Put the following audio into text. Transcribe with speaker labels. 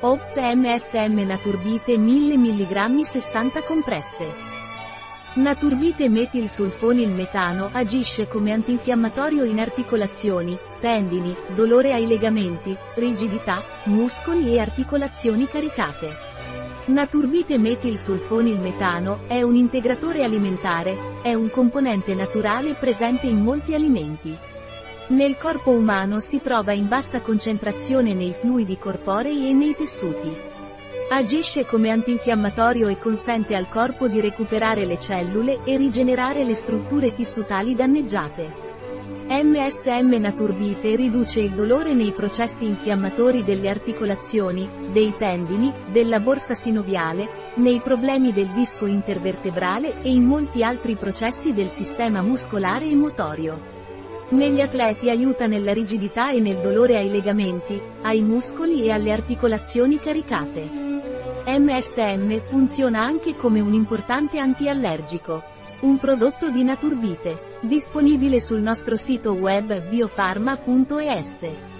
Speaker 1: Opt MSM Naturbite 1000 mg 60 compresse. Naturbite metilsulfonil metano agisce come antinfiammatorio in articolazioni, tendini, dolore ai legamenti, rigidità, muscoli e articolazioni caricate. Naturbite metilsulfonil metano è un integratore alimentare, è un componente naturale presente in molti alimenti. Nel corpo umano si trova in bassa concentrazione nei fluidi corporei e nei tessuti. Agisce come antinfiammatorio e consente al corpo di recuperare le cellule e rigenerare le strutture tissutali danneggiate. MSM Naturbite riduce il dolore nei processi infiammatori delle articolazioni, dei tendini, della borsa sinoviale, nei problemi del disco intervertebrale e in molti altri processi del sistema muscolare e motorio. Negli atleti aiuta nella rigidità e nel dolore ai legamenti, ai muscoli e alle articolazioni caricate. MSM funziona anche come un importante antiallergico. Un prodotto di Naturbite, disponibile sul nostro sito web biofarma.es.